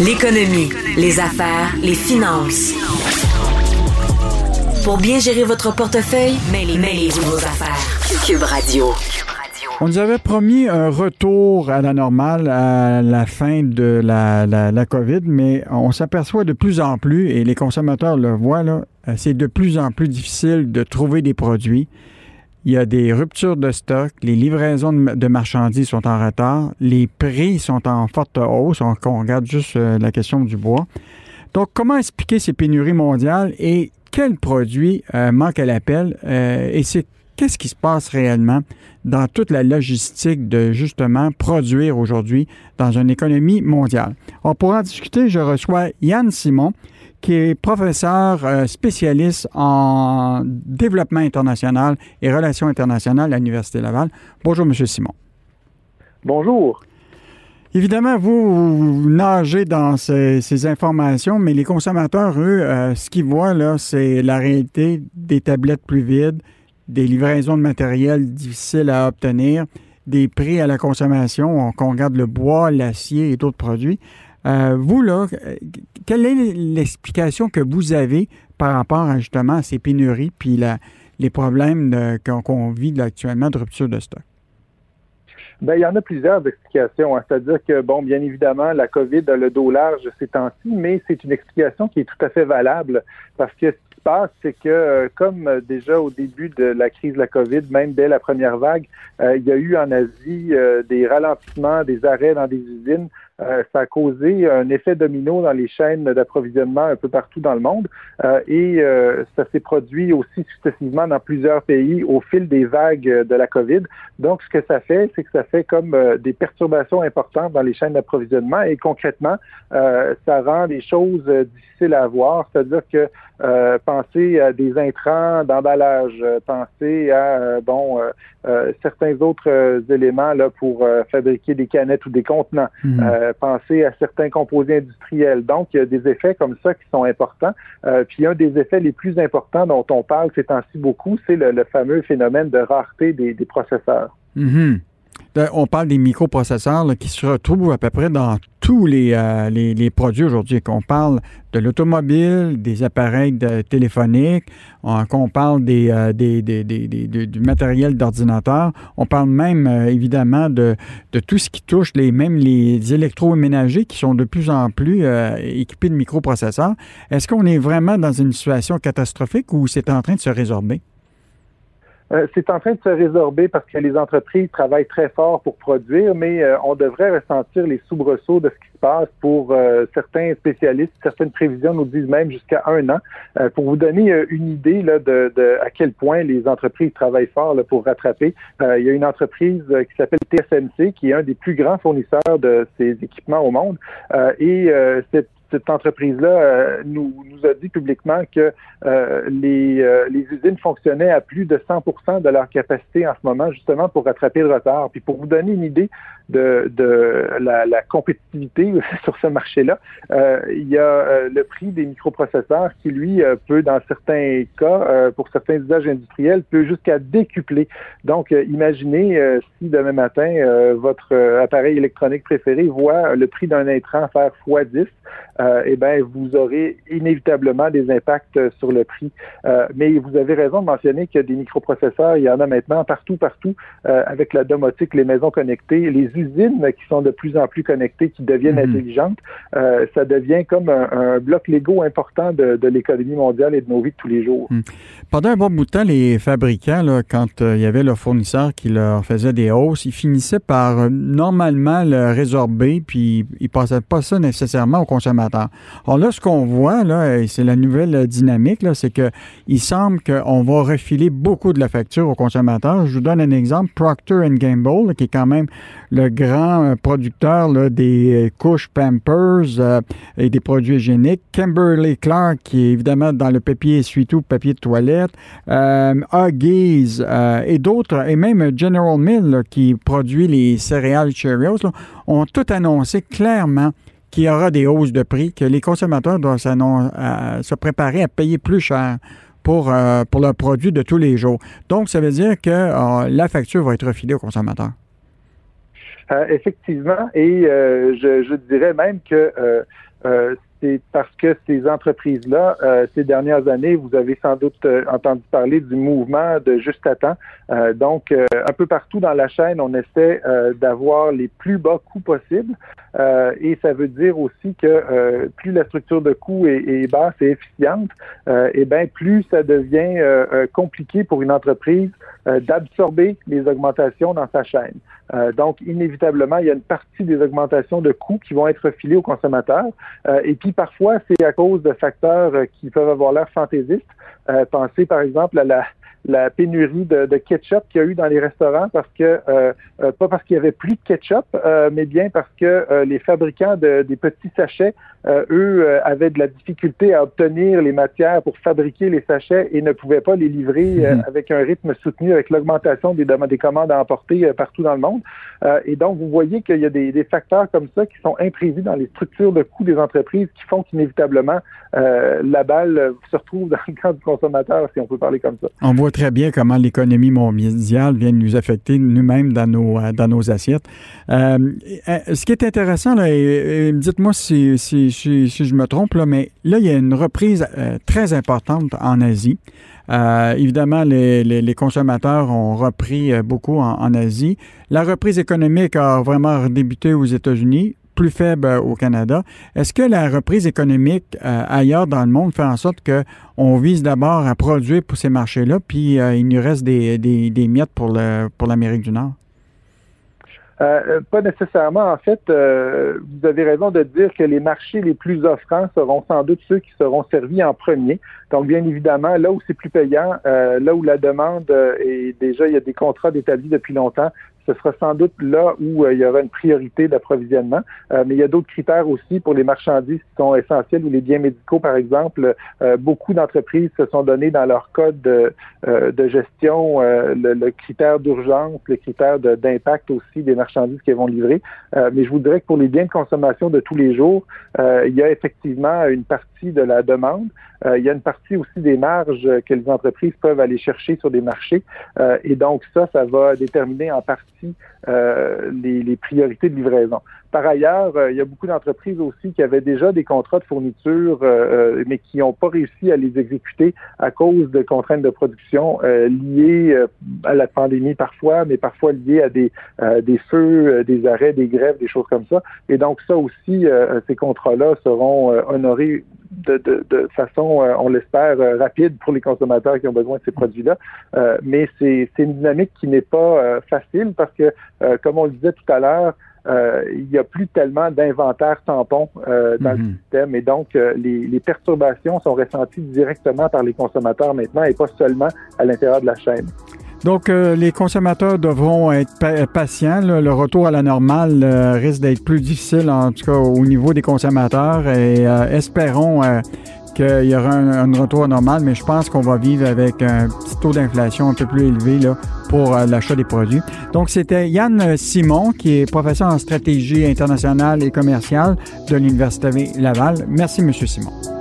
L'économie, les affaires, les finances. Pour bien gérer votre portefeuille, mêlez-vous vos affaires. Cube Radio. On nous avait promis un retour à la normale à la fin de la, la, COVID, mais on s'aperçoit de plus en plus, et les consommateurs le voient, là, c'est de plus en plus difficile de trouver des produits. Il y a des ruptures de stock, les livraisons de marchandises sont en retard, les prix sont en forte hausse, on, regarde juste euh, la question du bois. Donc, comment expliquer ces pénuries mondiales et quels produits euh, manquent à l'appel? Euh, et c'est qu'est-ce qui se passe réellement dans toute la logistique de justement produire aujourd'hui dans une économie mondiale? On pourra en discuter. Je reçois Yann Simon, qui est professeur euh, spécialiste en développement international et relations internationales à l'Université Laval. Bonjour, M. Simon. Bonjour. Évidemment, vous, nagez dans ces, informations, mais les consommateurs, eux, euh, ce qu'ils voient, là, c'est la réalité des tablettes plus vides, des livraisons de matériel difficiles à obtenir, des prix à la consommation, qu'on regarde le bois, l'acier et d'autres produits. Euh, vous, là, quelle est l'explication que vous avez par rapport à, justement à ces pénuries puis les problèmes qu'on vit actuellement de rupture de stock? Bien, il y en a plusieurs explications. Hein. C'est-à-dire que, bon, bien évidemment, la COVID a le dos large ces temps-ci, mais c'est une explication qui est tout à fait valable parce que ce qui se passe, c'est que, euh, comme déjà au début de la crise de la COVID, même dès la première vague, euh, il y a eu en Asie des ralentissements, des arrêts dans des usines euh, ça a causé un effet domino dans les chaînes d'approvisionnement un peu partout dans le monde. Euh, et euh, ça s'est produit aussi successivement dans plusieurs pays au fil des vagues de la COVID. Donc, ce que ça fait, c'est que ça fait comme des perturbations importantes dans les chaînes d'approvisionnement. Et concrètement, ça rend les choses difficiles à avoir, c'est-à-dire que euh, pensez à des intrants d'emballage, euh, pensez à euh, bon certains autres éléments là pour fabriquer des canettes ou des contenants, mhm. pensez à certains composés industriels. Donc, il y a des effets comme ça qui sont importants. puis un des effets les plus importants dont on parle ces temps-ci beaucoup, c'est le, fameux phénomène de rareté des, processeurs. Mhm. On parle des microprocesseurs qui se retrouvent à peu près dans tous les, euh, produits aujourd'hui. Qu'on parle de l'automobile, des appareils téléphoniques, qu'on parle euh, du matériel d'ordinateur. On parle même euh, évidemment de, de, tout ce qui touche les, même les électroménagers qui sont de plus en plus équipés de microprocesseurs. Est-ce qu'on est vraiment dans une situation catastrophique ou c'est en train de se résorber? Euh, c'est en train de se résorber parce que les entreprises travaillent très fort pour produire, mais euh, on devrait ressentir les soubresauts de ce qui se passe pour euh, certains spécialistes. Certaines prévisions nous disent même jusqu'à un an. pour vous donner une idée là, de, de, à quel point les entreprises travaillent fort là, pour rattraper, il y a une entreprise qui s'appelle TSMC, qui est un des plus grands fournisseurs de ces équipements au monde. et cette cette entreprise-là euh, nous, a dit publiquement que euh, les, euh, les usines fonctionnaient à plus de 100% de leur capacité en ce moment, justement pour rattraper le retard. Puis pour vous donner une idée de, de la, la compétitivité sur ce marché-là, il y a le prix des microprocesseurs qui, lui, peut, dans certains cas, pour certains usages industriels, peut jusqu'à décupler. Donc, imaginez si demain matin, votre appareil électronique préféré voit le prix d'un intrant faire x10 euh, eh bien, vous aurez inévitablement des impacts euh, sur le prix. Euh, mais vous avez raison de mentionner a des microprocesseurs, il y en a maintenant partout, partout, avec la domotique, les maisons connectées, les usines qui sont de plus en plus connectées, qui deviennent mhm. intelligentes. ça devient comme un, bloc Lego important de, l'économie mondiale et de nos vies de tous les jours. Mhm. Pendant un bon bout de temps, les fabricants, quand il y avait leurs fournisseurs qui leur faisaient des hausses, ils finissaient par normalement le résorber, puis ils ne passaient pas ça nécessairement aux consommateurs alors là, ce qu'on voit, là, c'est la nouvelle dynamique, là, c'est qu'il semble qu'on va refiler beaucoup de la facture aux consommateurs. Je vous donne un exemple. Procter Gamble, qui est quand même le grand euh, producteur des euh, couches Pampers euh, et des produits hygiéniques. Kimberly Clark, qui est évidemment dans le papier essuie-tout, papier de toilette. Huggies et d'autres, et même General Mill, qui produit les céréales Cheerios, ont tout annoncé clairement qu'il y aura des hausses de prix, que les consommateurs doivent se préparer à payer plus cher pour, pour leurs produits de tous les jours. Donc, ça veut dire que la facture va être refilée aux consommateurs. Euh, effectivement, et je, dirais même que c'est parce que ces entreprises-là, euh, ces dernières années, vous avez sans doute euh, entendu parler du mouvement de juste à temps. Euh, donc, un peu partout dans la chaîne, on essaie d'avoir les plus bas coûts possibles. Et ça veut dire aussi que plus la structure de coûts est, est basse et efficiente, et eh bien plus ça devient compliqué pour une entreprise d'absorber les augmentations dans sa chaîne. donc, inévitablement, il y a une partie des augmentations de coûts qui vont être filées aux consommateurs. et puis, parfois, c'est à cause de facteurs euh, qui peuvent avoir l'air fantaisistes. Euh, pensez par exemple à la, la pénurie de, de ketchup qu'il y a eu dans les restaurants parce que euh, euh, pas parce qu'il y avait plus de ketchup, euh, mais bien parce que les fabricants de, des petits sachets, eux, avaient de la difficulté à obtenir les matières pour fabriquer les sachets et ne pouvaient pas les livrer mhm. avec un rythme soutenu avec l'augmentation des, des commandes à emporter partout dans le monde. et donc, vous voyez qu'il y a des, des, facteurs comme ça qui sont imprévus dans les structures de coûts des entreprises qui font qu'inévitablement la balle se retrouve dans le camp du consommateur, si on peut parler comme ça très bien comment l'économie mondiale vient nous affecter nous-mêmes dans nos, euh, dans nos assiettes. Euh, euh, ce qui est intéressant, là, dites-moi si, si, si, je me trompe, là, mais là, il y a une reprise très importante en Asie. évidemment, les, les, consommateurs ont repris beaucoup en, en, Asie. La reprise économique a vraiment débuté aux États-Unis plus faible euh, au Canada. Est-ce que la reprise économique euh, ailleurs dans le monde fait en sorte qu'on vise d'abord à produire pour ces marchés-là, puis euh, il nous reste des, des, miettes pour l'Amérique du Nord? pas nécessairement. En fait, vous avez raison de dire que les marchés les plus offrants seront sans doute ceux qui seront servis en premier. Donc, bien évidemment, là où c'est plus payant, là où la demande est déjà, il y a des contrats établis depuis longtemps, ce sera sans doute là où euh, il y aura une priorité d'approvisionnement. Euh, mais il y a d'autres critères aussi pour les marchandises qui sont essentielles ou les biens médicaux, par exemple. Euh, beaucoup d'entreprises se sont données dans leur code de, de gestion le, critère d'urgence, le critère d'impact aussi des marchandises qu'elles vont livrer. mais je vous dirais que pour les biens de consommation de tous les jours, il y a effectivement une partie de la demande. Il y a une partie aussi des marges que les entreprises peuvent aller chercher sur des marchés. et donc ça, ça va déterminer en partie euh, les, priorités de livraison. Par ailleurs, euh, il y a beaucoup d'entreprises aussi qui avaient déjà des contrats de fourniture, euh, mais qui n'ont pas réussi à les exécuter à cause de contraintes de production liées à la pandémie parfois, mais parfois liées à des, des feux, des arrêts, des grèves, des choses comme ça. Et donc ça aussi, ces contrats-là seront honorés de, de, de, façon, on l'espère, rapide pour les consommateurs qui ont besoin de ces produits-là. mais c'est une dynamique qui n'est pas facile parce que, comme on le disait tout à l'heure, euh, il n'y a plus tellement d'inventaire tampon euh, dans le mhm. système et donc euh, les, les, perturbations sont ressenties directement par les consommateurs maintenant et pas seulement à l'intérieur de la chaîne. Donc, les consommateurs devront être patients. Le retour à la normale risque d'être plus difficile, en tout cas au niveau des consommateurs, et espérons qu'il y aura un, retour normal, mais je pense qu'on va vivre avec un petit taux d'inflation un peu plus élevé là, pour euh, l'achat des produits. Donc, c'était Yann Simon, qui est professeur en stratégie internationale et commerciale de l'Université Laval. Merci, M. Simon.